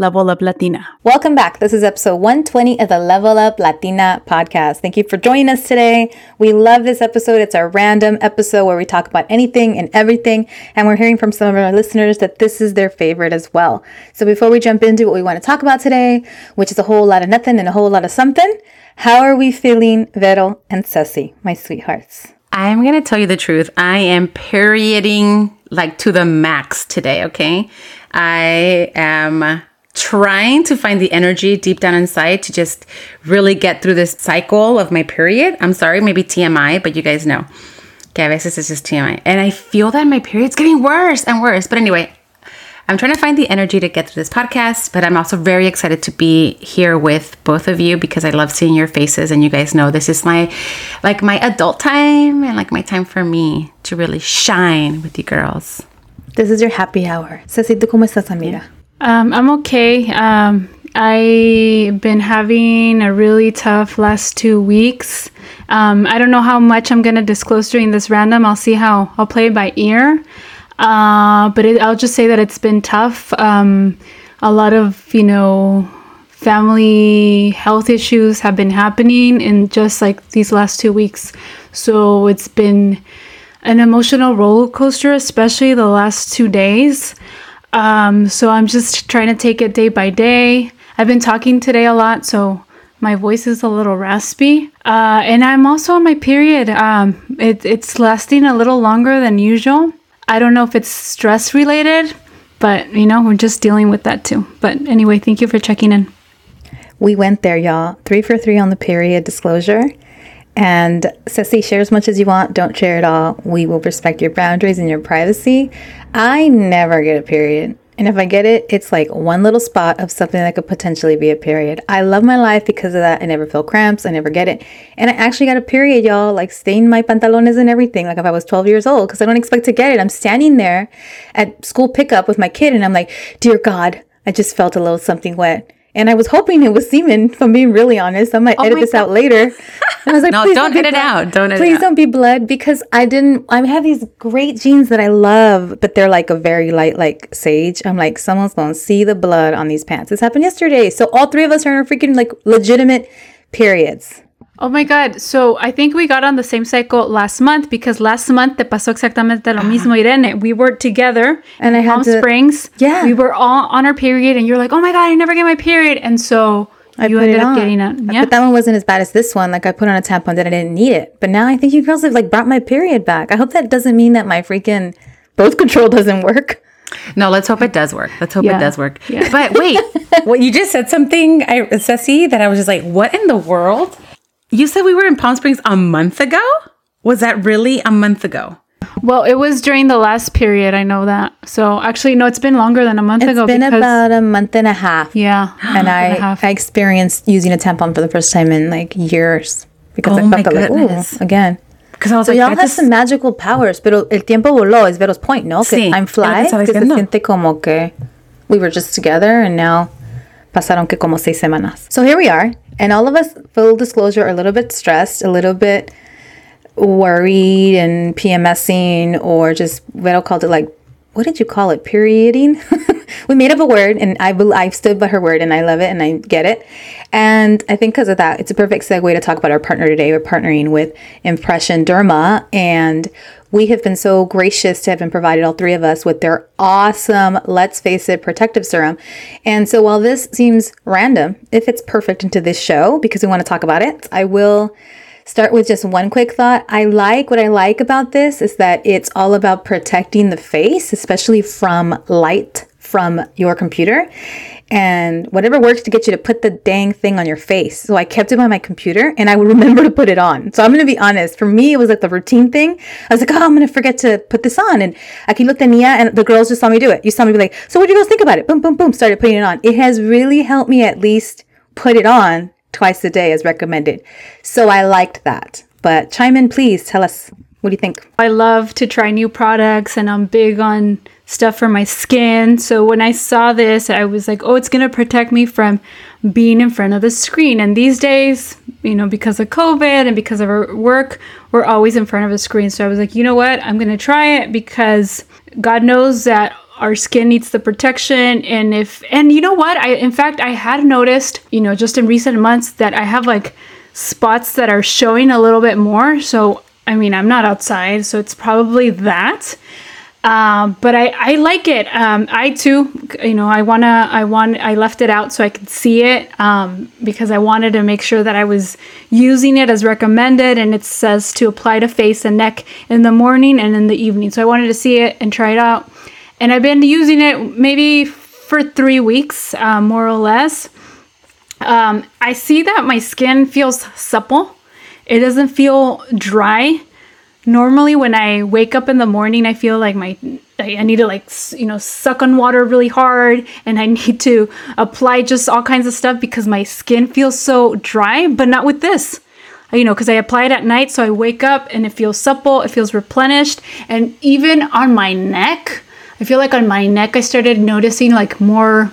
Level Up Latina. Welcome back. This is episode 120 of the Level Up Latina podcast. Thank you for joining us today. We love this episode. It's our random episode where we talk about anything and everything. And we're hearing from some of our listeners that this is their favorite as well. So before we jump into what we want to talk about today, which is a whole lot of nothing and a whole lot of something, how are we feeling, Vero and Ceci, my sweethearts? I'm going to tell you the truth. I am perioding like to the max today, okay? I am trying to find the energy deep down inside to just really get through this cycle of my period. I'm sorry, maybe TMI, but you guys know. Okay, a veces it's just TMI. And I feel that my period's getting worse and worse. But anyway, I'm trying to find the energy to get through this podcast, but I'm also very excited to be here with both of you because I love seeing your faces and you guys know this is my like my adult time and like my time for me to really shine with you girls. This is your happy hour. Ceci, ¿tú cómo estás, amiga? Um, I'm okay. Um, I've been having a really tough last two weeks. Um, I don't know how much I'm gonna disclose during this random. I'll see how I'll play it by ear. Uh, but it, I'll just say that it's been tough. Um, a lot of you know family health issues have been happening in just like these last two weeks. So it's been an emotional roller coaster, especially the last two days. Um, so I'm just trying to take it day by day. I've been talking today a lot, so my voice is a little raspy. Uh, and I'm also on my period. Um, it, it's lasting a little longer than usual. I don't know if it's stress related, but you know, we're just dealing with that too. But anyway, thank you for checking in. We went there, y'all. Three for three on the period disclosure. And Ceci, share as much as you want. Don't share it all. We will respect your boundaries and your privacy. I never get a period. And if I get it, it's like one little spot of something that could potentially be a period. I love my life because of that. I never feel cramps. I never get it. And I actually got a period, y'all, like stained my pantalones and everything, like if I was 12 years old, because I don't expect to get it. I'm standing there at school pickup with my kid and I'm like, dear God, I just felt a little something wet. And I was hoping it was semen, if I'm being really honest. I might oh edit this God. out later. And I was like, no, don't, don't edit it out. Don't Please don't be blood because I didn't, I have these great jeans that I love, but they're like a very light, like sage. I'm like, someone's going to see the blood on these pants. This happened yesterday. So all three of us are in freaking like legitimate periods. Oh my God. So I think we got on the same cycle last month because last month te pasó exactamente lo mismo, Irene. We were together and I had Palm to, Springs. Yeah. We were all on our period and you're like, oh my God, I never get my period. And so I you ended up getting it. Yeah. But that one wasn't as bad as this one. Like I put on a tampon that I didn't need it. But now I think you girls have like brought my period back. I hope that doesn't mean that my freaking birth control doesn't work. No, let's hope it does work. Let's hope yeah. it does work. Yeah. But wait, what you just said something, I, Ceci, that I was just like, what in the world? You said we were in Palm Springs a month ago? Was that really a month ago? Well, it was during the last period. I know that. So actually, no, it's been longer than a month it's ago. It's been about a month and a half. Yeah, and I I experienced using a tampon for the first time in like years because oh I felt like, ooh, again. Because I was so like, y'all have some magical powers, pero el tiempo voló. Es Vero's point, no? Que sí, I'm fly. Que se siente como que we were just together, and now pasaron que como seis semanas. So here we are and all of us, full disclosure, are a little bit stressed, a little bit worried and PMSing, or just Vero called it like, what did you call it? Perioding. we made up a word, and I I stood by her word, and I love it, and I get it. And I think because of that, it's a perfect segue to talk about our partner today. We're partnering with Impression Derma, and we have been so gracious to have been provided, all three of us, with their awesome Let's Face It protective serum. And so while this seems random, if it's perfect into this show, because we want to talk about it, I will start with just one quick thought. I like what I like about this is that it's all about protecting the face, especially from light from your computer and whatever works to get you to put the dang thing on your face. So I kept it on my computer and I would remember to put it on. So I'm going to be honest. For me, it was like the routine thing. I was like, oh, I'm going to forget to put this on. And aquí lo tenía and the girls just saw me do it. You saw me be like, so what do you guys think about it? Boom, boom, boom. Started putting it on. It has really helped me at least put it on twice a day as recommended. So I liked that. But chime in, please. Tell us. What do you think? I love to try new products and I'm big on stuff for my skin. So when I saw this, I was like, oh, it's going to protect me from being in front of the screen. And these days, you know, because of COVID and because of our work, we're always in front of a screen. So I was like, you know what? I'm going to try it because God knows that our skin needs the protection and if and you know what i in fact i had noticed you know just in recent months that i have like spots that are showing a little bit more so i mean i'm not outside so it's probably that um, but I, I like it. Um, I too, you know, I wanna, I want, I left it out so I could see it um, because I wanted to make sure that I was using it as recommended. And it says to apply to face and neck in the morning and in the evening. So I wanted to see it and try it out and I've been using it maybe for three weeks, uh, more or less. Um, I see that my skin feels supple. It doesn't feel dry. Normally, when I wake up in the morning, I feel like my I need to like you know suck on water really hard, and I need to apply just all kinds of stuff because my skin feels so dry. But not with this you know, because I apply it at night. So I wake up and it feels supple, it feels replenished. And even on my neck, I feel like on my neck, I started noticing like more,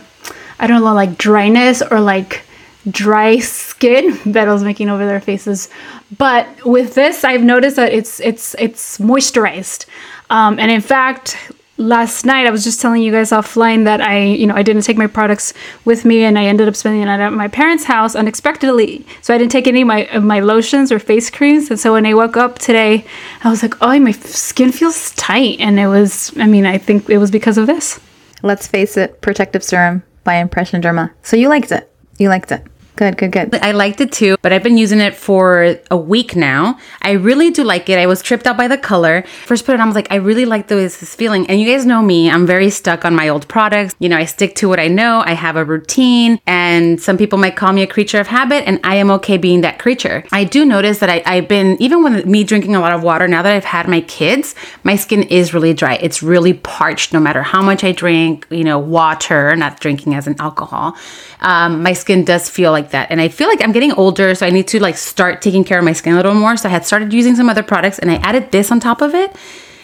I don't know, like dryness or like dry skin. Bettle's making over their faces, but with this, I've noticed that it's it's it's moisturized, um, and in fact, last night I was just telling you guys offline that I, you know, I didn't take my products with me and I ended up spending the night at my parents' house unexpectedly. So I didn't take any of my of my lotions or face creams. And so when I woke up today, I was like, "Oh, my skin feels tight." And it was I mean, I think it was because of this. Let's face it, protective serum by Impression Derma. So you liked it. You liked it. Good, good, good. I liked it too, but I've been using it for a week now. I really do like it. I was tripped out by the color. First put it on, I was like, I really like the way this is feeling. And you guys know me, I'm very stuck on my old products. You know, I stick to what I know. I have a routine, and some people might call me a creature of habit, and I am okay being that creature. I do notice that I, I've been, even with me drinking a lot of water, now that I've had my kids, my skin is really dry. It's really parched no matter how much I drink, you know, water, not drinking as an alcohol. Um, my skin does feel like like that. And I feel like I'm getting older, so I need to like start taking care of my skin a little more. So I had started using some other products and I added this on top of it.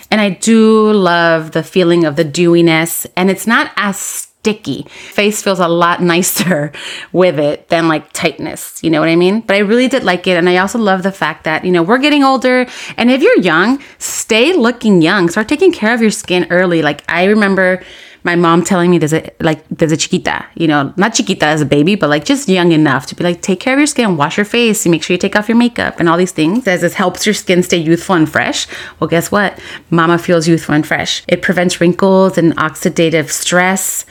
And I do love the feeling of the dewiness, and it's not as sticky. Face feels a lot nicer with it than like tightness. You know what I mean? But I really did like it. And I also love the fact that, you know, we're getting older. And if you're young, stay looking young. Start taking care of your skin early. Like I remember my mom telling me there's a like there's a chiquita, you know, not chiquita as a baby, but like just young enough to be like, take care of your skin, wash your face, make sure you take off your makeup and all these things. Says this helps your skin stay youthful and fresh. Well, guess what? Mama feels youthful and fresh. It prevents wrinkles and oxidative stress.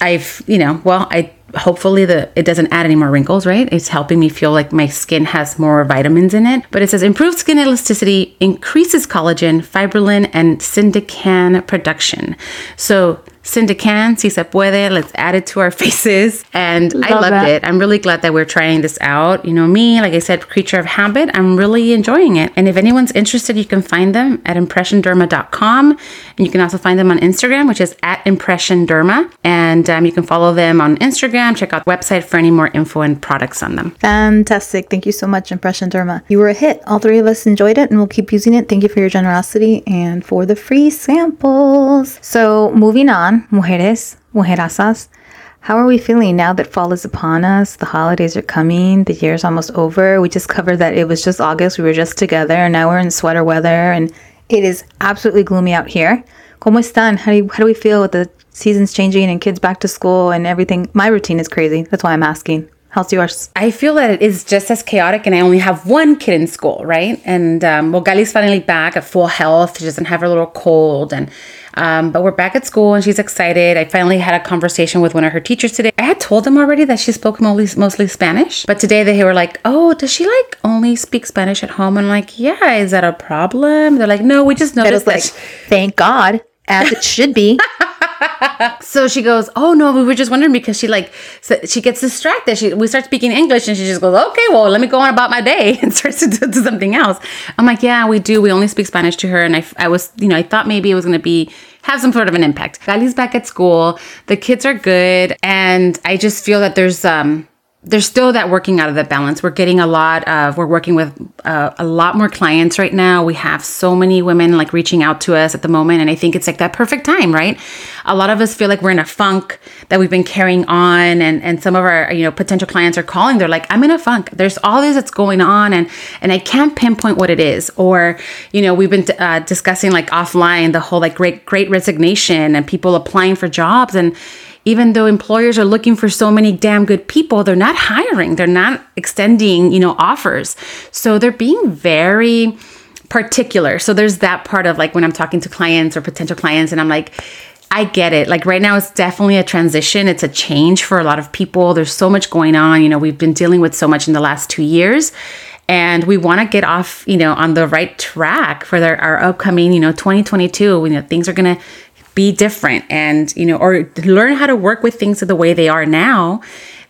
I've, you know, well, I hopefully the it doesn't add any more wrinkles right it's helping me feel like my skin has more vitamins in it but it says improved skin elasticity increases collagen fibrillin and syndecan production so Syndecan, si se puede. Let's add it to our faces. And Love I loved that. it. I'm really glad that we're trying this out. You know, me, like I said, creature of habit, I'm really enjoying it. And if anyone's interested, you can find them at impressionderma.com. And you can also find them on Instagram, which is at impressionderma. And um, you can follow them on Instagram. Check out the website for any more info and products on them. Fantastic. Thank you so much, Impression Derma. You were a hit. All three of us enjoyed it and we'll keep using it. Thank you for your generosity and for the free samples. So, moving on mujeres, mujerasas. How are we feeling now that fall is upon us? The holidays are coming. The year's almost over. We just covered that it was just August. We were just together, and now we're in sweater weather, and it is absolutely gloomy out here. ¿Cómo están? How do, you, how do we feel with the seasons changing and kids back to school and everything? My routine is crazy. That's why I'm asking. How's yours? I feel that it is just as chaotic, and I only have one kid in school, right? And um, well, Gali's finally back at full health. She doesn't have her little cold, and um, but we're back at school, and she's excited. I finally had a conversation with one of her teachers today. I had told them already that she spoke mostly, mostly Spanish, but today they were like, "Oh, does she like only speak Spanish at home?" And I'm like, "Yeah, is that a problem?" They're like, "No, we just noticed that." Like, thank God, as it should be. so she goes, "Oh no, we were just wondering because she like so she gets distracted. She we start speaking English and she just goes, "Okay, well, let me go on about my day," and starts to do, something else. I'm like, "Yeah, we do. We only speak Spanish to her." And I, I was, you know, I thought maybe it was going to be have some sort of an impact. Gali's back at school. The kids are good, and I just feel that there's um there's still that working out of the balance. We're getting a lot of, we're working with uh, a lot more clients right now. We have so many women like reaching out to us at the moment. And I think it's like that perfect time, right? A lot of us feel like we're in a funk that we've been carrying on. And, and some of our, you know, potential clients are calling. They're like, I'm in a funk. There's all this that's going on. And, and I can't pinpoint what it is. Or, you know, we've been uh, discussing like offline, the whole like great, great resignation and people applying for jobs. And, even though employers are looking for so many damn good people, they're not hiring, they're not extending, you know, offers. So they're being very particular. So there's that part of like when I'm talking to clients or potential clients and I'm like, I get it. Like right now, it's definitely a transition. It's a change for a lot of people. There's so much going on. You know, we've been dealing with so much in the last two years and we want to get off you know on the right track for their, our upcoming you know 2022 you know things are going to be different and, you know, or learn how to work with things the way they are now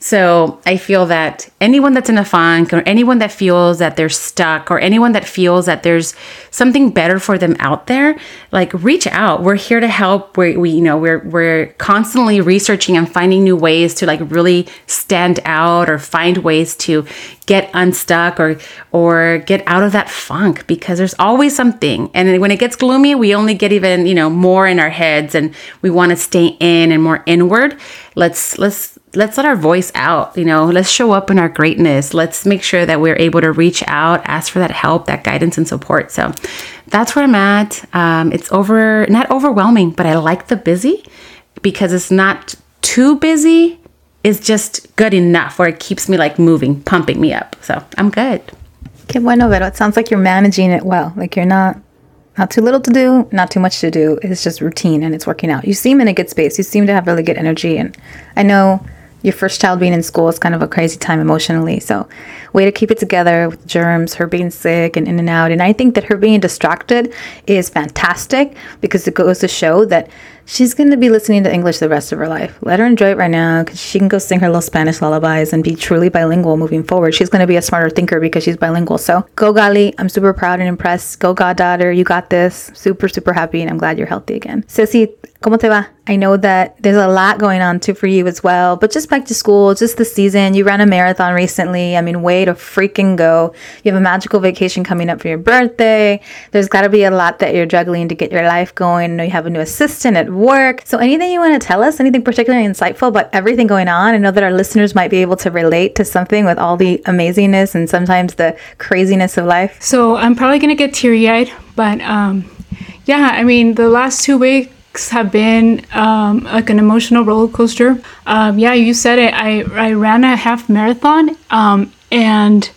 so I feel that anyone that's in a funk or anyone that feels that they're stuck or anyone that feels that there's something better for them out there, like reach out. We're here to help. we we, you know, we're, we're constantly researching and finding new ways to like really stand out or find ways to get unstuck or, or get out of that funk because there's always something. And when it gets gloomy, we only get even, you know, more in our heads and we want to stay in and more inward. Let's, let's, let's let our voice out you know let's show up in our greatness let's make sure that we're able to reach out ask for that help that guidance and support so that's where i'm at um, it's over not overwhelming but i like the busy because it's not too busy it's just good enough where it keeps me like moving pumping me up so i'm good que bueno Vero. it sounds like you're managing it well like you're not not too little to do, not too much to do. It's just routine and it's working out. You seem in a good space. You seem to have really good energy. And I know your first child being in school is kind of a crazy time emotionally. So, way to keep it together with germs, her being sick and in and out. And I think that her being distracted is fantastic because it goes to show that she's going to be listening to English the rest of her life. Let her enjoy it right now because she can go sing her little Spanish lullabies and be truly bilingual moving forward. She's going to be a smarter thinker because she's bilingual. So, go, Gali. I'm super proud and impressed. Go, goddaughter. You got this. Super, super happy. And I'm glad you're healthy again. Ceci, ¿cómo te va? I know that there's a lot going on too for you as well, but just back to school, just the season. You ran a marathon recently. I mean, way to freaking go. You have a magical vacation coming up for your birthday. There's got to be a lot that you're juggling to get your life going. You have a new assistant at work. So, anything you want to tell us, anything particularly insightful about everything going on? I know that our listeners might be able to relate to something with all the amazingness and sometimes the craziness of life. So, I'm probably going to get teary eyed, but um, yeah, I mean, the last two weeks, have been um, like an emotional roller coaster. Um, yeah, you said it. I, I ran a half marathon, um, and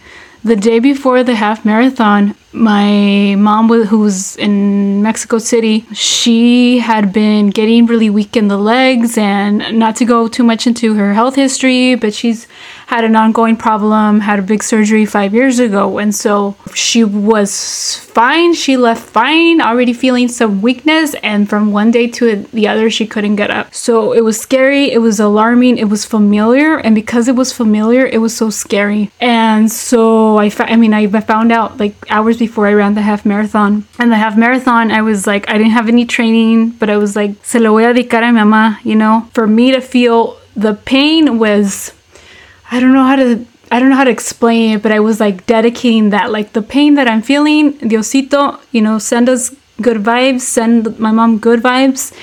the day before the half marathon, my mom, who was in Mexico City, she had been getting really weak in the legs, and not to go too much into her health history, but she's had an ongoing problem, had a big surgery five years ago. And so she was fine. She left fine, already feeling some weakness. And from one day to the other, she couldn't get up. So it was scary. It was alarming. It was familiar. And because it was familiar, it was so scary. And so I, fa- I mean, I found out like hours before I ran the half marathon. And the half marathon, I was like, I didn't have any training, but I was like, se lo voy a dedicar a mi mamá, you know, for me to feel the pain was I don't know how to I don't know how to explain it, but I was like dedicating that, like the pain that I'm feeling, Diosito, you know, send us good vibes, send my mom good vibes,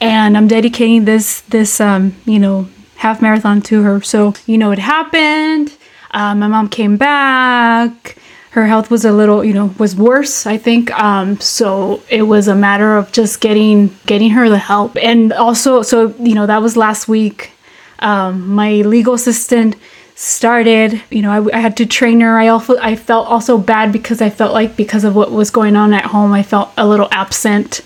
and I'm dedicating this this um, you know, half marathon to her. So, you know, it happened. Uh, my mom came back. Her health was a little, you know, was worse, I think. Um, so it was a matter of just getting getting her the help, and also, so you know, that was last week. Um, my legal assistant started you know I, I, had to train her. I also i felt also bad because i felt like because of what was going on at home i felt a little absent.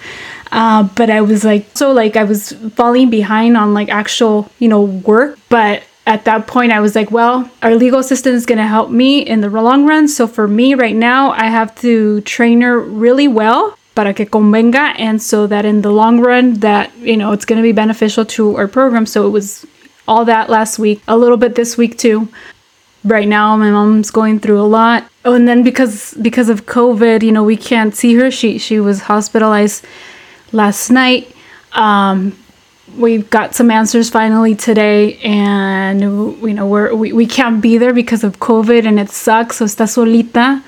Uh, but i was like so like i was falling behind on like actual you know work. But at that point i was like well our legal system is going to help me in the long run. So for me right now i have to train her really well para que convenga and so that in the long run that you know it's going to be beneficial to our program. So it was all that last week, a little bit this week too. Right now, my mom's going through a lot. Oh, and then because because of COVID, you know, we can't see her. She she was hospitalized last night. Um, we got some answers finally today and you know we're we, we can't be there because of covid and it sucks so está solita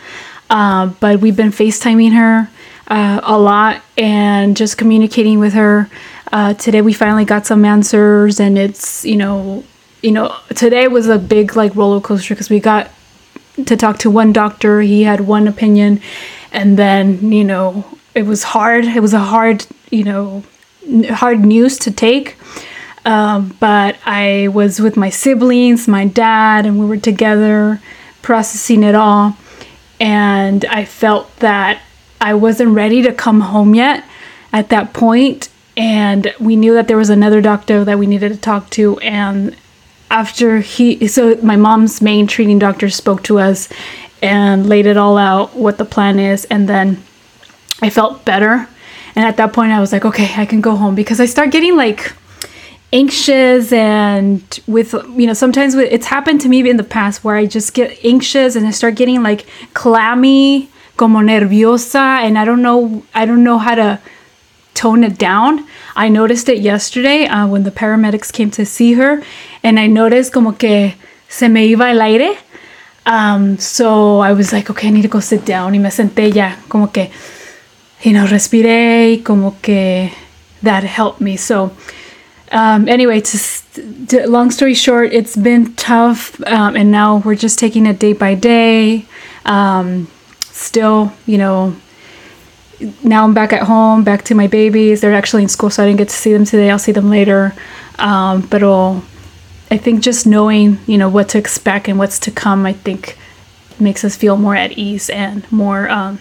uh, but we've been facetiming her uh, a lot and just communicating with her uh, today we finally got some answers and it's you know you know today was a big like roller coaster because we got to talk to one doctor he had one opinion and then you know it was hard it was a hard you know hard news to take. Um, but I was with my siblings, my dad, and we were together processing it all. And I felt that I wasn't ready to come home yet at that point. And we knew that there was another doctor that we needed to talk to. And after he, so my mom's main treating doctor spoke to us and laid it all out what the plan is. And then I felt better and at that point, I was like, okay, I can go home because I start getting like anxious and with you know sometimes it's happened to me in the past where I just get anxious and I start getting like clammy, como nerviosa, and I don't know I don't know how to tone it down. I noticed it yesterday uh, when the paramedics came to see her, and I noticed como que se me iba el aire. Um, so I was like, okay, I need to go sit down. Y me senté ya, como que you know, respiré y como que that helped me. So, um, anyway, to, to, long story short, it's been tough, um, and now we're just taking it day by day. Um, still, you know, now I'm back at home, back to my babies. They're actually in school, so I didn't get to see them today. I'll see them later. Um, but I think just knowing, you know, what to expect and what's to come, I think makes us feel more at ease and more um,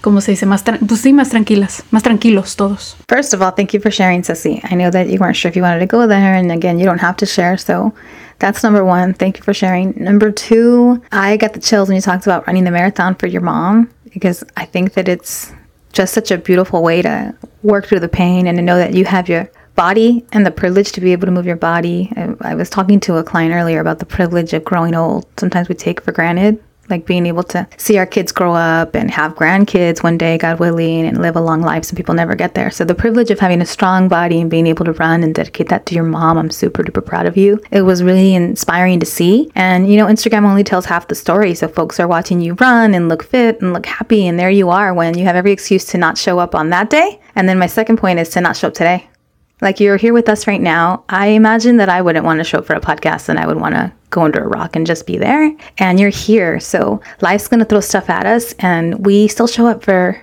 como se dice, más, pues sí, más tranquilas, más tranquilos todos. First of all, thank you for sharing, Ceci. I know that you weren't sure if you wanted to go there, and again, you don't have to share, so that's number one. Thank you for sharing. Number two, I got the chills when you talked about running the marathon for your mom because I think that it's just such a beautiful way to work through the pain and to know that you have your body and the privilege to be able to move your body. I, I was talking to a client earlier about the privilege of growing old. Sometimes we take for granted like being able to see our kids grow up and have grandkids one day, God willing, and live a long life. Some people never get there. So the privilege of having a strong body and being able to run and dedicate that to your mom, I'm super duper proud of you. It was really inspiring to see. And you know, Instagram only tells half the story. So folks are watching you run and look fit and look happy, and there you are when you have every excuse to not show up on that day. And then my second point is to not show up today. Like you're here with us right now. I imagine that I wouldn't want to show up for a podcast and I would want to go under a rock and just be there. And you're here. So life's going to throw stuff at us and we still show up for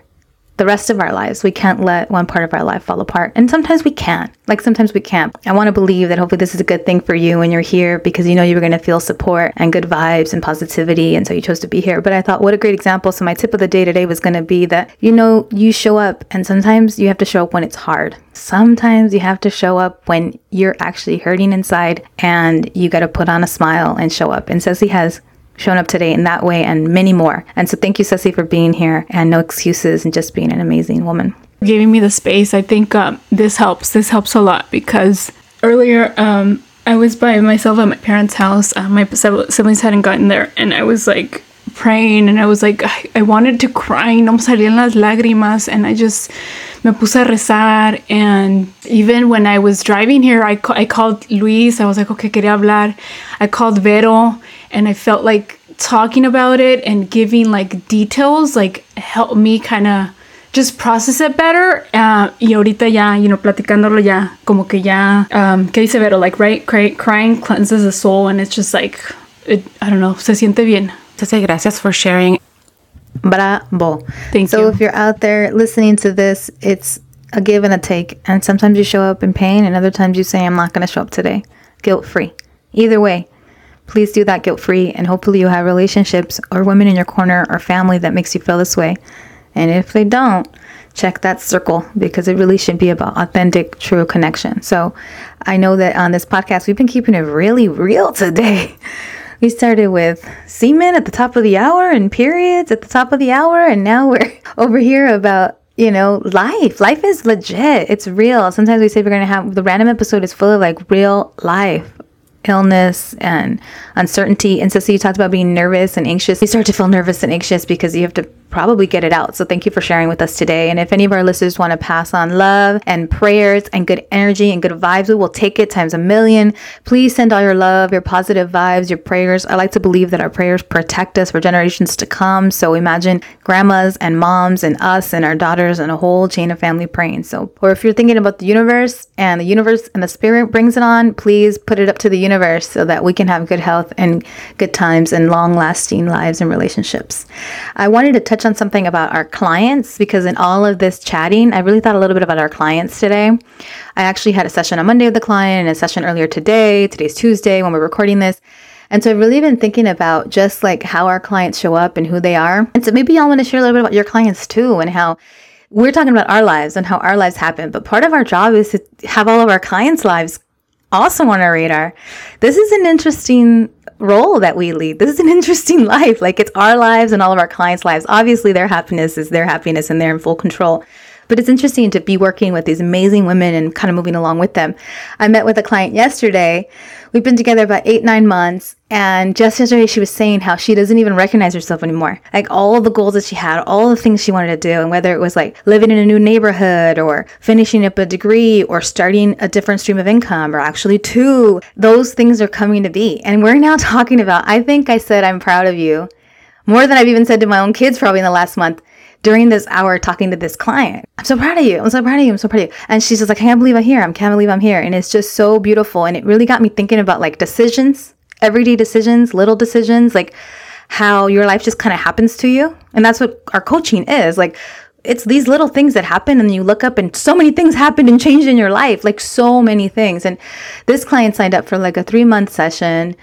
the rest of our lives. We can't let one part of our life fall apart. And sometimes we can't. Like sometimes we can't. I want to believe that hopefully this is a good thing for you when you're here because you know you were going to feel support and good vibes and positivity. And so you chose to be here. But I thought, what a great example. So my tip of the day today was going to be that, you know, you show up and sometimes you have to show up when it's hard. Sometimes you have to show up when you're actually hurting inside and you got to put on a smile and show up. And Ceci has shown up today in that way and many more. And so thank you, Ceci, for being here and no excuses and just being an amazing woman. Giving me the space. I think um, this helps. This helps a lot because earlier um, I was by myself at my parents' house. Uh, my siblings hadn't gotten there, and I was like praying and I was like, I, I wanted to cry, no salían las lágrimas, and I just me puse a rezar. And even when I was driving here, I, I called Luis. I was like, okay, quería hablar. I called Vero and I felt like talking about it and giving like details like helped me kind of just process it better. Uh, y ahorita ya, you know, platicándolo ya, como que ya, um, ¿qué dice Vero? Like, right, cry, crying cleanses the soul and it's just like, it, I don't know, se siente bien. Ceci, gracias for sharing. Bravo. Thank so you. So if you're out there listening to this, it's a give and a take. And sometimes you show up in pain and other times you say, I'm not going to show up today. Guilt free. Either way, Please do that guilt free, and hopefully, you have relationships or women in your corner or family that makes you feel this way. And if they don't, check that circle because it really should be about authentic, true connection. So, I know that on this podcast, we've been keeping it really real today. We started with semen at the top of the hour and periods at the top of the hour, and now we're over here about you know, life. Life is legit. It's real. Sometimes we say we're going to have the random episode is full of like real life illness and uncertainty. And so, so you talked about being nervous and anxious. You start to feel nervous and anxious because you have to probably get it out. So thank you for sharing with us today. And if any of our listeners want to pass on love and prayers and good energy and good vibes, we will take it times a million. Please send all your love, your positive vibes, your prayers. I like to believe that our prayers protect us for generations to come. So imagine grandmas and moms and us and our daughters and a whole chain of family praying. So, or if you're thinking about the universe and the universe and the spirit brings it on, please put it up to the universe so that we can have good health and good times and long lasting lives and relationships. I wanted to touch on something about our clients because in all of this chatting, I really thought a little bit about our clients today. I actually had a session on Monday with the client and a session earlier today. Today's Tuesday when we're recording this. And so I've really been thinking about just like how our clients show up and who they are. And so maybe y'all want to share a little bit about your clients too and how we're talking about our lives and how our lives happen. But part of our job is to have all of our clients' lives also on our radar. This is an interesting role that we lead. This is an interesting life. Like it's our lives and all of our clients' lives. Obviously, their happiness is their happiness and they're in full control. But it's interesting to be working with these amazing women and kind of moving along with them. I met with a client yesterday. We've been together about eight, nine months. And just yesterday, she was saying how she doesn't even recognize herself anymore. Like all the goals that she had, all the things she wanted to do, and whether it was like living in a new neighborhood or finishing up a degree or starting a different stream of income or actually two, those things are coming to be. And we're now talking about, I think I said, I'm proud of you more than I've even said to my own kids probably in the last month during this hour talking to this client. I'm so proud of you. I'm so proud of you. I'm so proud of you. And she's just like, I can't believe I'm here. I can't believe I'm here. And it's just so beautiful. And it really got me thinking about like decisions, everyday decisions, little decisions, like how your life just kind of happens to you. And that's what our coaching is. Like it's these little things that happen and you look up and so many things happened and changed in your life like so many things and this client signed up for like a three month session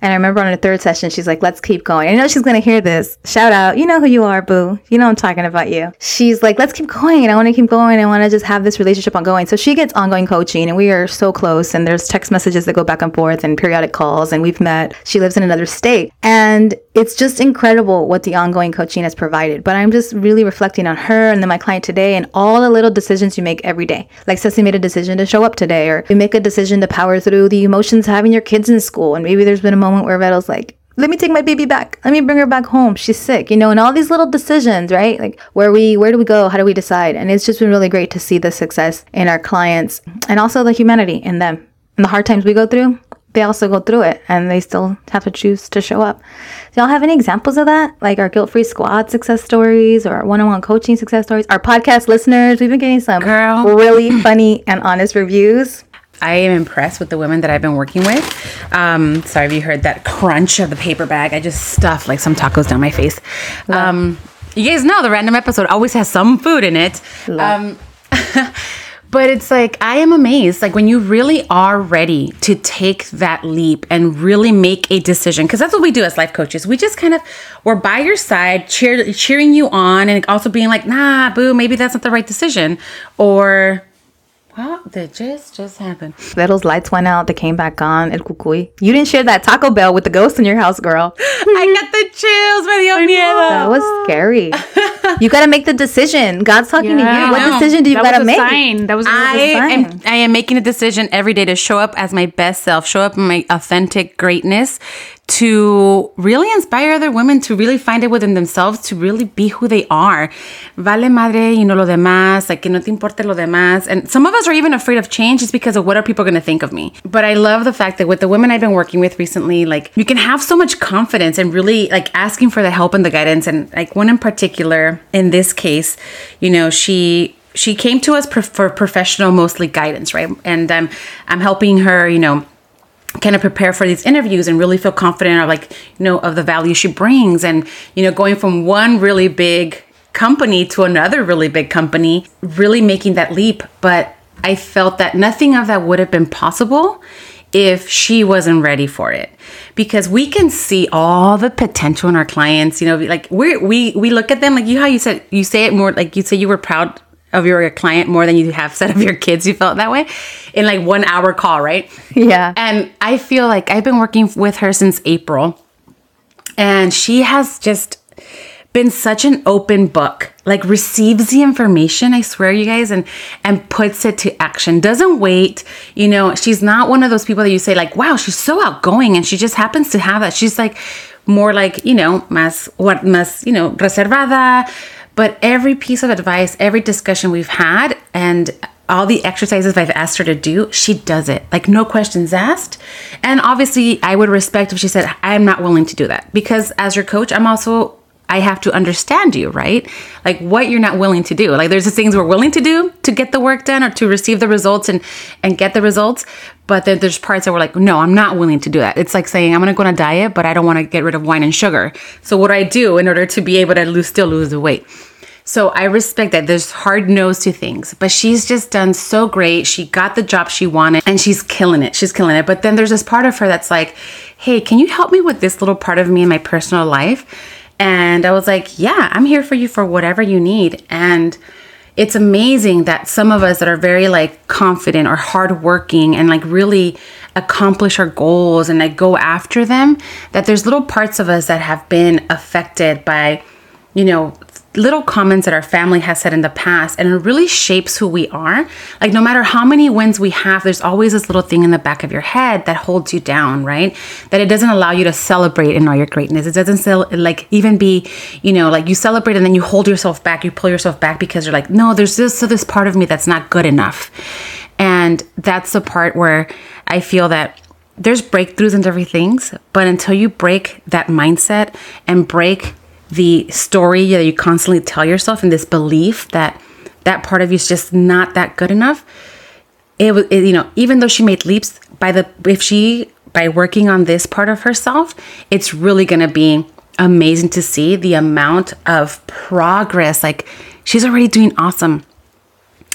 and I remember on the third session, she's like, let's keep going. I know she's going to hear this. Shout out. You know who you are, boo. You know I'm talking about you. She's like, let's keep going. I want to keep going. I want to just have this relationship ongoing. So she gets ongoing coaching and we are so close. And there's text messages that go back and forth and periodic calls. And we've met. She lives in another state. And it's just incredible what the ongoing coaching has provided. But I'm just really reflecting on her and then my client today and all the little decisions you make every day. Like Ceci made a decision to show up today, or you make a decision to power through the emotions having your kids in school. And maybe there's been a moment where Vero's like, let me take my baby back. Let me bring her back home. She's sick, you know, and all these little decisions, right? Like where we, where do we go? How do we decide? And it's just been really great to see the success in our clients and also the humanity in them. And the hard times we go through, they also go through it and they still have to choose to show up. Do y'all have any examples of that? Like our guilt free squad success stories or our one on one coaching success stories? Our podcast listeners, we've been getting some Girl. really funny and honest reviews. I am impressed with the women that I've been working with. Um, sorry if you heard that crunch of the paper bag. I just stuffed like some tacos down my face. Um, you guys know the random episode always has some food in it. But it's like I am amazed. Like when you really are ready to take that leap and really make a decision, because that's what we do as life coaches. We just kind of we're by your side, cheer, cheering you on, and also being like, "Nah, boo, maybe that's not the right decision," or Oh, the just just happened. Little's lights went out. They came back on. El cucuy. You didn't share that Taco Bell with the ghost in your house, girl. I got the chills. Me dio miedo. That was scary. you got to make the decision. God's talking yeah, to you. What decision do you got to make? Sign. That was I am. I am making a decision every day to show up as my best self. Show up in my authentic greatness to really inspire other women to really find it within themselves to really be who they are. Vale madre y no lo demás, like que no te importe lo demás. And some of us are even afraid of change just because of what are people going to think of me. But I love the fact that with the women I've been working with recently, like you can have so much confidence and really like asking for the help and the guidance. And like one in particular, in this case, you know, she she came to us for professional mostly guidance, right? And um, I'm helping her, you know, kind of prepare for these interviews and really feel confident of like you know of the value she brings. And you know going from one really big company to another really big company really making that leap. But i felt that nothing of that would have been possible if she wasn't ready for it. Because we can see all the potential in our clients you know like we we we look at them like you how you said you say it more like you say you were proud of your client more than you have said of your kids you felt that way? In like one hour call right? Yeah. And i feel like i've been working with her since april and she has just been such an open book like receives the information i swear you guys and and puts it to action. Doesn't wait you know she's not one of those people that you say like wow she's so outgoing and she just happens to have that. She's like more like, you know, más, what, más, you know, reservada. But every piece of advice, every discussion we've had, and all the exercises I've asked her to do, she does it. Like no questions asked. And obviously, I would respect if she said, I'm not willing to do that. Because as your coach, I'm also I have to understand you, right? Like what you're not willing to do. Like there's the things we're willing to do to get the work done or to receive the results and and get the results, but then there's parts that we're like, no, I'm not willing to do that. It's like saying I'm gonna go on a diet, but I don't want to get rid of wine and sugar. So what do I do in order to be able to lose still lose the weight? So I respect that there's hard nose to things, but she's just done so great. She got the job she wanted and she's killing it. She's killing it. But then there's this part of her that's like, hey, can you help me with this little part of me in my personal life? And I was like, yeah, I'm here for you for whatever you need. And it's amazing that some of us that are very like confident or hardworking and like really accomplish our goals and like go after them, that there's little parts of us that have been affected by, you know, little comments that our family has said in the past and it really shapes who we are. Like no matter how many wins we have, there's always this little thing in the back of your head that holds you down, right? That it doesn't allow you to celebrate in all your greatness. It doesn't sell, like even be, you know, like you celebrate and then you hold yourself back, you pull yourself back because you're like, no, there's this so this part of me that's not good enough. And that's the part where I feel that there's breakthroughs and everything, but until you break that mindset and break the story that you constantly tell yourself and this belief that that part of you is just not that good enough it was you know even though she made leaps by the if she by working on this part of herself it's really going to be amazing to see the amount of progress. Like she's already doing awesome.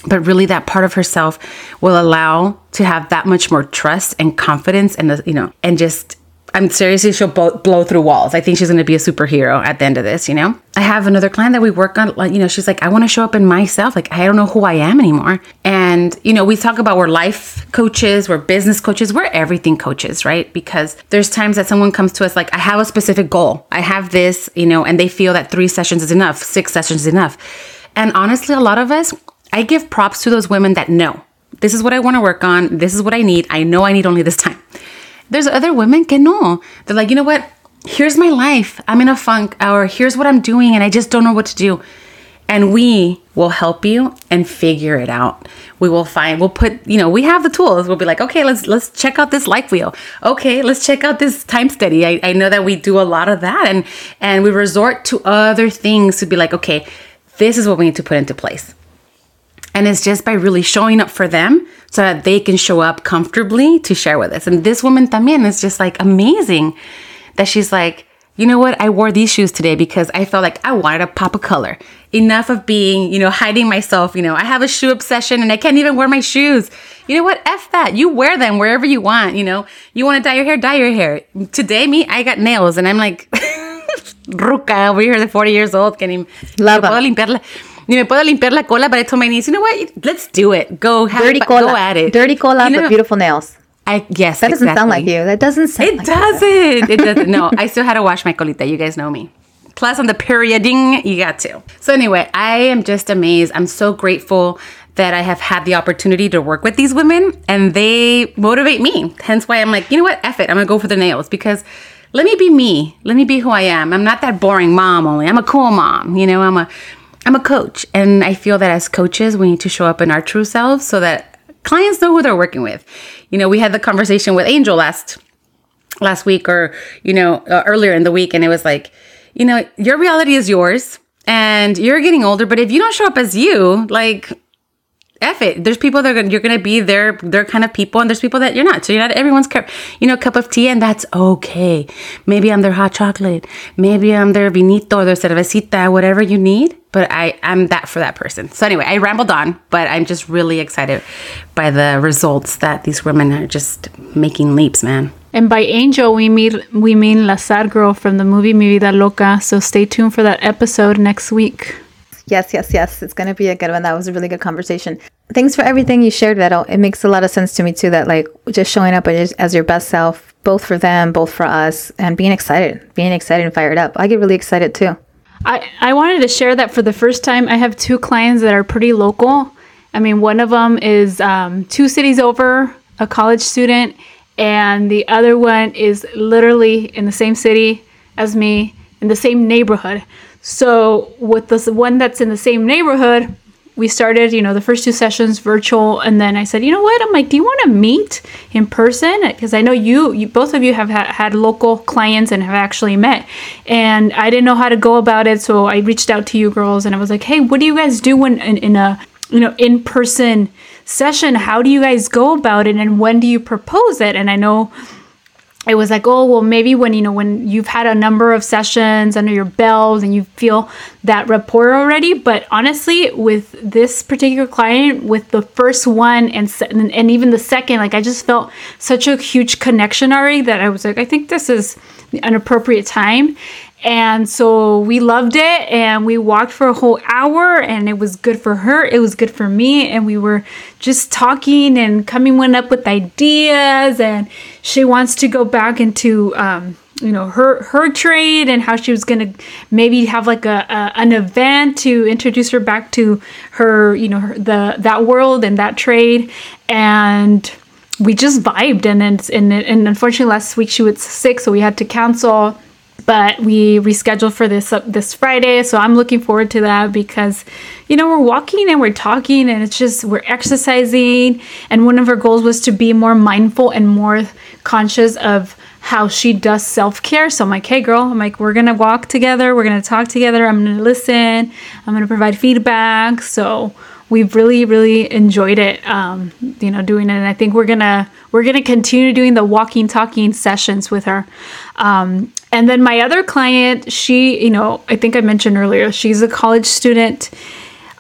But really that part of herself will allow to have that much more trust and confidence and you know and just I'm seriously, she'll blow, blow through walls. I think she's going to be a superhero at the end of this, you know? I have another client that we work on, like, you know, she's like, I want to show up in myself. Like, I don't know who I am anymore. And, you know, we talk about we're life coaches, we're business coaches, we're everything coaches, right? Because there's times that someone comes to us like, I have a specific goal. I have this, you know, and they feel that three sessions is enough, six sessions is enough. And honestly, a lot of us, I give props to those women that know this is what I want to work on. This is what I need. I know I need only this time. There's other women que no. They're like, you know what? Here's my life. I'm in a funk, or here's what I'm doing, and I just don't know what to do. And we will help you and figure it out. We will find, we'll put, you know, we have the tools. We'll be like, okay, let's let's check out this life wheel. Okay, let's check out this time study. I, I know that we do a lot of that and and we resort to other things to be like, okay, this is what we need to put into place. And it's just by really showing up for them so that they can show up comfortably to share with us. And this woman también is just like amazing that she's like, you know what? I wore these shoes today because I felt like I wanted to pop a color. Enough of being, you know, hiding myself. You know, I have a shoe obsession and I can't even wear my shoes. You know what? F that. You wear them wherever you want. You know, you want to dye your hair, dye your hair. Today, me, I got nails and I'm like, ruca over here, the 40 years old, getting. Lava ni me puedo limpiar la cola, but I told my niece, you know what? Let's do it. Go have dirty cola. Go at it. Dirty cola, you know, but beautiful nails. I yes, that doesn't exactly. sound like you. That doesn't sound. It like doesn't. it doesn't. No, I still had to wash my colita. You guys know me. Plus, on the perioding, you got to. So anyway, I am just amazed. I'm so grateful that I have had the opportunity to work with these women, and they motivate me. Hence, why I'm like, you know what? F it. I'm gonna go for the nails because let me be me. Let me be who I am. I'm not that boring mom only. I'm a cool mom. You know, I'm a I'm a coach, and I feel that as coaches, we need to show up in our true selves so that clients know who they're working with. You know, we had the conversation with Angel last last week, or you know, uh, earlier in the week, and it was like, you know, your reality is yours, and you're getting older. But if you don't show up as you, like F it. There's people that are, gonna, you're going to be their their kind of people, and there's people that you're not. So you're not everyone's cup, you know, cup of tea, and that's okay. Maybe I'm their hot chocolate. Maybe I'm their vinito, or their cervecita, whatever you need. But I I'm that for that person. So anyway, I rambled on, but I'm just really excited by the results that these women are just making leaps, man. And by angel, we mean we mean La Sad Girl from the movie Mi Vida Loca. So stay tuned for that episode next week. Yes, yes, yes. It's going to be a good one. That was a really good conversation. Thanks for everything you shared, Vero. It makes a lot of sense to me, too, that like just showing up as your best self, both for them, both for us, and being excited, being excited and fired up. I get really excited, too. I, I wanted to share that for the first time. I have two clients that are pretty local. I mean, one of them is um, two cities over, a college student, and the other one is literally in the same city, as me in the same neighborhood. So with the one that's in the same neighborhood, we started, you know, the first two sessions virtual, and then I said, you know what? I'm like, do you want to meet in person? Because I know you, you, both of you have ha- had local clients and have actually met, and I didn't know how to go about it, so I reached out to you girls, and I was like, hey, what do you guys do when in, in a, you know, in person session? How do you guys go about it, and when do you propose it? And I know it was like, oh, well, maybe when you know when you've had a number of sessions under your belt and you feel that rapport already. But honestly, with this particular client, with the first one and and even the second, like I just felt such a huge connection already that I was like, I think this is an appropriate time. And so we loved it and we walked for a whole hour and it was good for her. It was good for me. And we were just talking and coming one up with ideas. And she wants to go back into, um, you know her her trade and how she was gonna maybe have like a, a, an event to introduce her back to her you know her, the that world and that trade and we just vibed and and, and and unfortunately last week she was sick so we had to cancel but we rescheduled for this uh, this Friday. So I'm looking forward to that because, you know, we're walking and we're talking and it's just we're exercising. And one of our goals was to be more mindful and more conscious of how she does self care. So I'm like, hey, girl, I'm like, we're gonna walk together, we're gonna talk together, I'm gonna listen, I'm gonna provide feedback. So we've really really enjoyed it um, you know doing it. And i think we're gonna we're gonna continue doing the walking talking sessions with her. Um, and then my other client she you know i think i mentioned earlier she's a college student.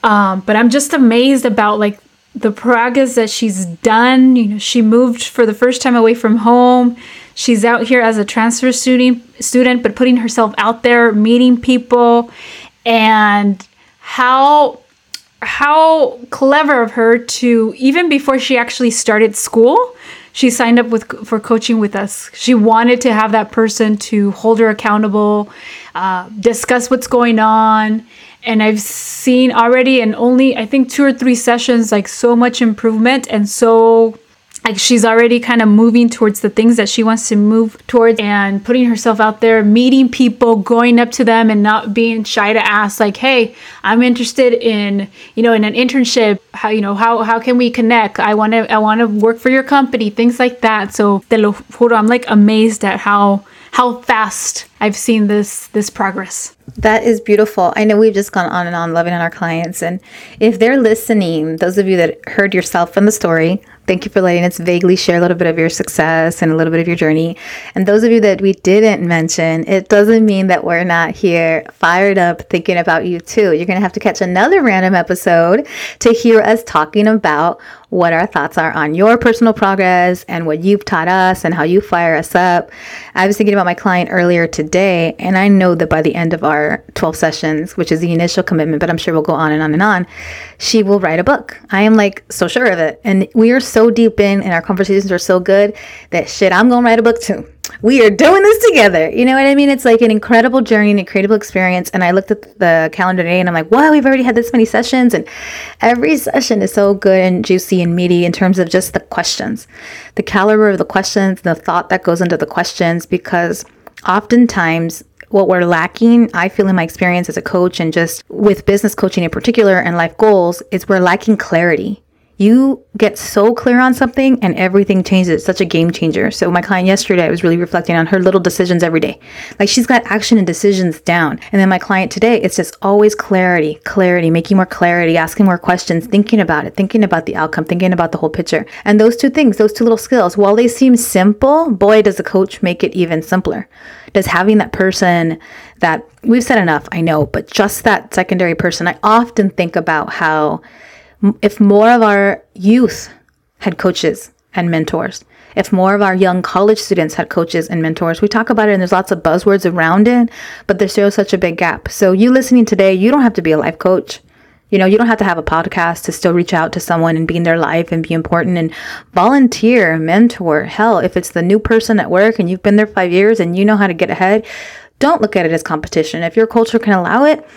Um, but i'm just amazed about like the progress that she's done. You know she moved for the first time away from home. She's out here as a transfer student student but putting herself out there meeting people. And how how clever of her to even before she actually started school she signed up with for coaching with us. She wanted to have that person to hold her accountable uh, discuss what's going on. And i've seen already in only i think two or three sessions like so much improvement and so like she's already kind of moving towards the things that she wants to move towards and putting herself out there meeting people going up to them and not being shy to ask like hey i'm interested in you know in an internship how you know how how can we connect i want to i want to work for your company things like that so te lo juro i'm like amazed at how how fast I've seen this this progress. That is beautiful. I know we've just gone on and on loving on our clients and if they're listening, those of you that heard yourself in the story, Thank you for letting us vaguely share a little bit of your success and a little bit of your journey. And those of you that we didn't mention, it doesn't mean that we're not here fired up thinking about you too. You're going to have to catch another random episode to hear us talking about what our thoughts are on your personal progress and what you've taught us and how you fire us up. I was thinking about my client earlier today, and I know that by the end of our 12 sessions, which is the initial commitment, but I'm sure we'll go on and on and on, she will write a book. I am like so sure of it. And we are so deep in, and our conversations are so good that shit, I'm to write a book too we are doing this together. You know what I mean? It's like an incredible journey an incredible experience. And I looked at the calendar today and I'm like, wow, we've already had this many sessions. And every session is so good and juicy and meaty in terms of just the questions, the caliber of the questions, the thought that goes into the questions, because oftentimes what we're lacking, I feel in my experience as a coach and just with business coaching in particular and life goals, is we're lacking clarity you get so clear on something and everything changes. It's such a game changer. So my client yesterday, I was really reflecting on her little decisions every day. Like she's got action and decisions down. And then my client today, it's just always clarity, clarity, making more clarity, asking more questions, thinking about it, thinking about the outcome, thinking about the whole picture. And those two things, those two little skills, while they seem simple, boy, does the coach make it even simpler. Does having that person that we've said enough, I know, but just that secondary person, I often think about how if more of our youth had coaches and mentors, if more of our young college students had coaches and mentors, we talk about it and there's lots of buzzwords around it, but there's still such a big gap. So, you listening today, you don't have to be a life coach. You know, you don't have to have a podcast to still reach out to someone and be in their life and be important and volunteer, mentor. Hell, if it's the new person at work and you've been there five years and you know how to get ahead, don't look at it as competition. If your culture can allow it,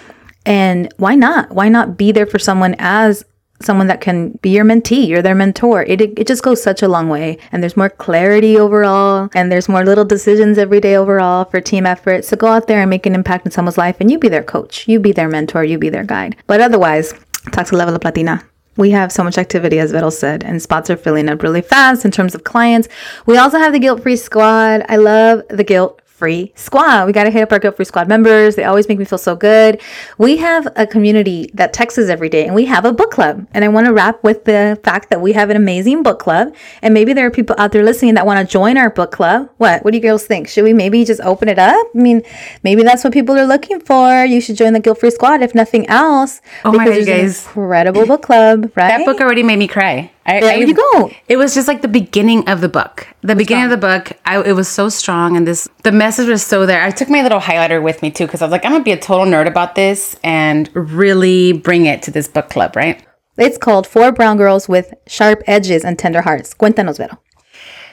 and why not? Why not be there for someone as someone that can be your mentee, you're their mentor. It, it, it just goes such a long way. And there's more clarity overall, and there's more little decisions every day overall for team effort. So go out there and make an impact in someone's life, and you be their coach, you be their mentor, you be their guide. But otherwise, talk to Level Up Latina. We have so much activity, as Vettel said, and spots are filling up really fast in terms of clients. We also have the Guilt Free Squad. I love the Guilt free squad. We got to hit up our Guilt Free Squad members. They always make me feel so good. We have a community that texts us every day and we have a book club. And I want to wrap with the fact that we have an amazing book club. And maybe there are people out there listening that want to join our book club. What? What do you girls think? Should we maybe just open it up? I mean, maybe that's what people are looking for. You should join the Guilt Free Squad if nothing else. Oh my God, you guys. incredible book club, right? That book already made me cry. I, there I, you go. It was just like the beginning of the book. The beginning of the book, I, it was so strong, and this the message was so there. I took my little highlighter with me too because I was like, I'm gonna be a total nerd about this and really bring it to this book club, right? It's called For Brown Girls with Sharp Edges and Tender Hearts. Cuéntanos, Vero.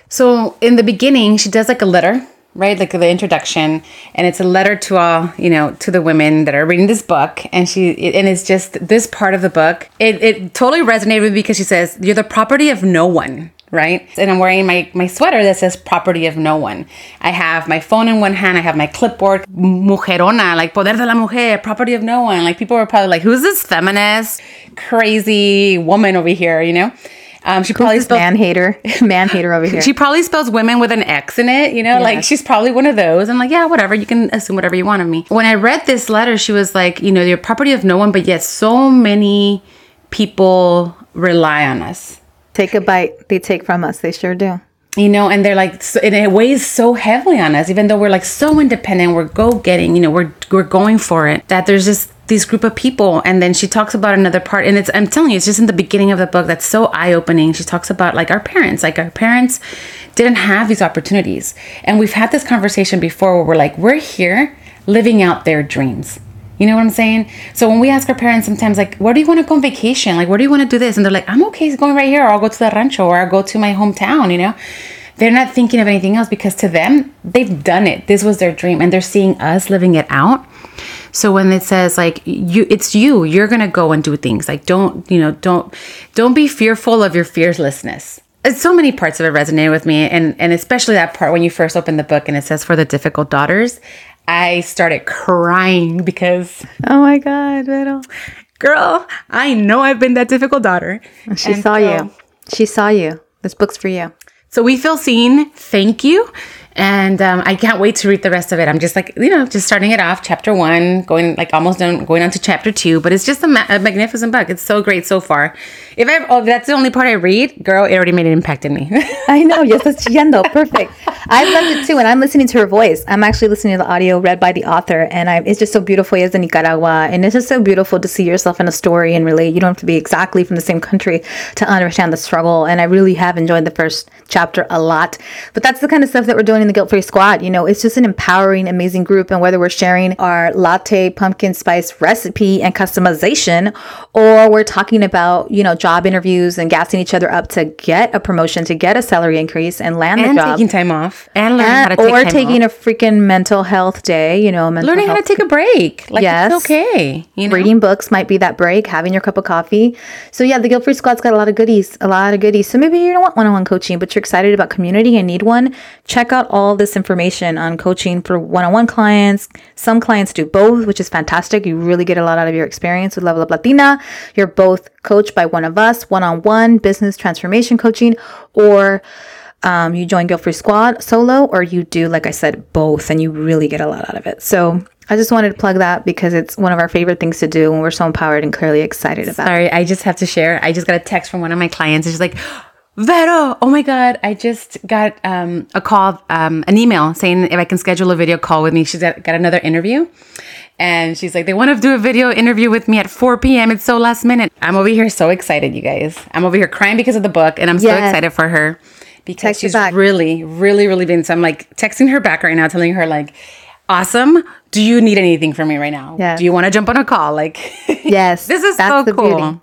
So in the beginning, she does like a letter right? Like the introduction, and it's a letter to all, you know, to the women that are reading this book. And she, and it's just this part of the book. It, it totally resonated with me because she says, You're the property of no one, right? And I'm wearing my, my sweater that says property of no one. I have my phone in one hand, I have my clipboard, mujerona, like poder de la mujer, property of no one. Like people were probably like, Who's this feminist, crazy woman over here, you know? Um, she probably spells man hater, man hater over here. She probably spells women with an X in it. You know, yes. like she's probably one of those. I'm like, yeah, whatever. You can assume whatever you want of me. When I read this letter, she was like, you know, you're property of no one, but yet so many people rely on us. Take a bite. They take from us. They sure do you know and they're like so, and it weighs so heavily on us even though we're like so independent we're go getting you know we're we're going for it that there's just these group of people and then she talks about another part and it's i'm telling you it's just in the beginning of the book that's so eye-opening. She talks about like our parents like our parents didn't have these opportunities and we've had this conversation before where we're like we're here living out their dreams you know what I'm saying? So when we ask our parents sometimes, like, where do you want to go on vacation? Like, where do you want to do this? And they're like, I'm okay going right here, or I'll go to the rancho, or I'll go to my hometown, you know? They're not thinking of anything else because to them, they've done it. This was their dream, and they're seeing us living it out. So when it says like you it's you, you're to go and do things. Like don't, you know, don't don't be fearful of your fearlessness. So many parts of it resonated with me and and especially that part when you first open the book and it says for the difficult daughters. I started crying because Oh my god, Vero. Girl, I know I've been that difficult daughter. She and saw so, you. She saw you. This book's for you. So we feel seen. Thank you and um, I can't wait to read the rest of it. I'm just like you know, just starting it off, chapter one, going like almost done, going on to chapter two. But it's just a, ma- a magnificent book. It's so great so far. If I oh, that's the only part I read, girl, it already made an impact in me. I know, yes, that's chillando, perfect. I loved it too, and I'm listening to her voice. I'm actually listening to the audio read by the author, and I, it's just so beautiful. Is in Nicaragua, and it's just so beautiful to see yourself in a story and relate. You don't have to be exactly from the same country to understand the struggle. And I really have enjoyed the first chapter a lot. But that's the kind of stuff that we're doing in the Guilt Free Squad. You know, it's just an empowering, amazing group. And whether we're sharing our latte pumpkin spice recipe and customization, or we're talking about, you know, job interviews and gassing each other up to get a promotion, to get a salary increase and land and the job. taking time off and learning and, how to take Or taking off. a freaking mental health day, you know, learning how to take a break. Like, yes. it's okay. You know? Reading books might be that break, having your cup of coffee. So, yeah, the Guilt Free Squad's got a lot of goodies, a lot of goodies. So maybe you don't want one on one coaching, but you're excited about community and need one, check out all this information on coaching for one on one clients. Some clients do both, which is fantastic. You really get a lot out of your experience with Level Up Latina. You're both coached by one of us, one on one business transformation coaching, or um, you join Guilt Free Squad solo, or you do, like I said, both, and you really get a lot out of it. So I just wanted to plug that because it's one of our favorite things to do, and we're so empowered and clearly excited about. Sorry, I just have to share. I just got a text from one of my clients. She's like, Vero, oh my God, I just got um, a call, um, an email saying if I can schedule a video call with me. She's got, got another interview. And she's like, they want to do a video interview with me at 4 p.m. It's so last minute. I'm over here so excited, you guys. I'm over here crying because of the book, and I'm so excited for her because Text she's really, really, really been. So I'm like texting her back right now, telling her, like, awesome. Do you need anything from me right now? Yeah. Do you want to jump on a call? Like, yes, this is so cool. Beauty.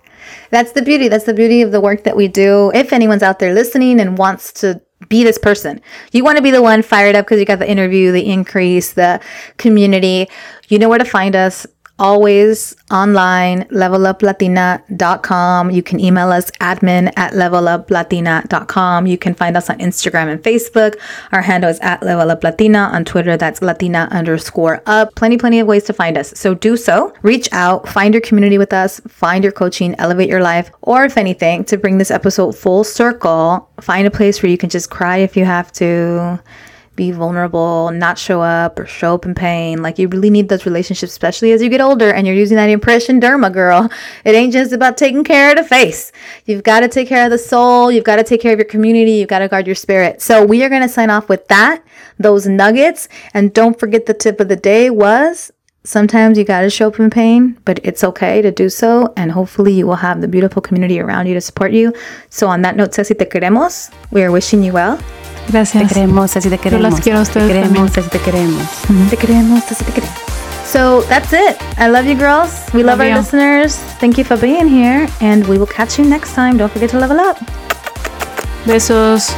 That's the beauty. That's the beauty of the work that we do. If anyone's out there listening and wants to be this person, you want to be the one fired up because you got the interview, the increase, the community. You know where to find us always online, leveluplatina.com. You can email us admin at leveluplatina.com. You can find us on Instagram and Facebook. Our handle is at leveluplatina. On Twitter, that's latina underscore up. Plenty, plenty of ways to find us. So do so. Reach out, find your community with us, find your coaching, elevate your life, or if anything, to bring this episode full circle, find a place where you can just cry if you have to be vulnerable, not show up or show up in pain. Like you really need those relationships, especially as you get older and you're using that impression derma, girl. It ain't just about taking care of the face. You've got to take care of the soul. You've got to take care of your community. You've got to guard your spirit. So we are going to sign off with that, those nuggets. And don't forget the tip of the day was Sometimes you got to show up in pain, but it's okay to do so. And hopefully, you will have the beautiful community around you to support you. So, on that note, Ceci, te queremos. We are wishing you well. Gracias. Te queremos, Ceci, te queremos. Yo las quiero a ustedes te queremos, Ceci, te queremos. Mm-hmm. Te queremos, Ceci, te queremos. So that's it. I love you, girls. We love, love our you. listeners. Thank you for being here, and we will catch you next time. Don't forget to level up. Besos.